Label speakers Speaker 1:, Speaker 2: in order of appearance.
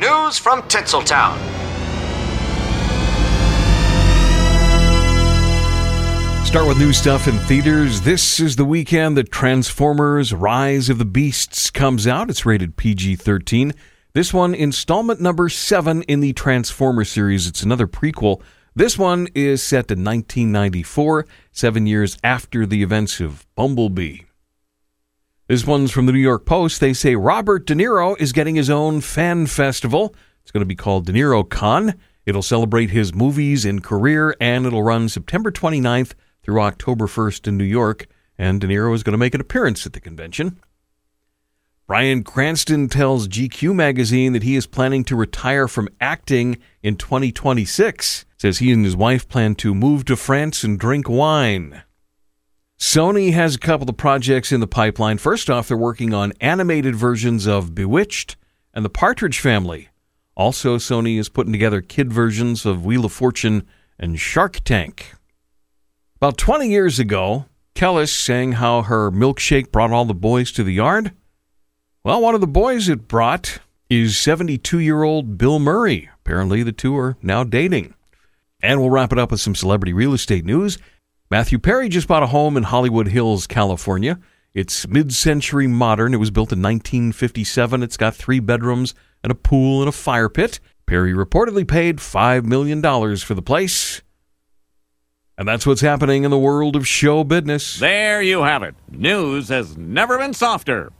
Speaker 1: News from Tinseltown.
Speaker 2: Start with new stuff in theaters. This is the weekend that Transformers Rise of the Beasts comes out. It's rated PG 13. This one, installment number seven in the Transformer series. It's another prequel. This one is set in 1994, seven years after the events of Bumblebee. This one's from the New York Post. They say Robert De Niro is getting his own fan festival. It's going to be called De Niro Con. It'll celebrate his movies and career, and it'll run September 29th through October 1st in New York. And De Niro is going to make an appearance at the convention. Bryan Cranston tells GQ magazine that he is planning to retire from acting in 2026. Says he and his wife plan to move to France and drink wine. Sony has a couple of projects in the pipeline. First off, they're working on animated versions of Bewitched and The Partridge Family. Also, Sony is putting together kid versions of Wheel of Fortune and Shark Tank. About 20 years ago, Kelis sang how her milkshake brought all the boys to the yard. Well, one of the boys it brought is 72 year old Bill Murray. Apparently, the two are now dating. And we'll wrap it up with some celebrity real estate news. Matthew Perry just bought a home in Hollywood Hills, California. It's mid century modern. It was built in 1957. It's got three bedrooms and a pool and a fire pit. Perry reportedly paid $5 million for the place. And that's what's happening in the world of show business.
Speaker 3: There you have it. News has never been softer.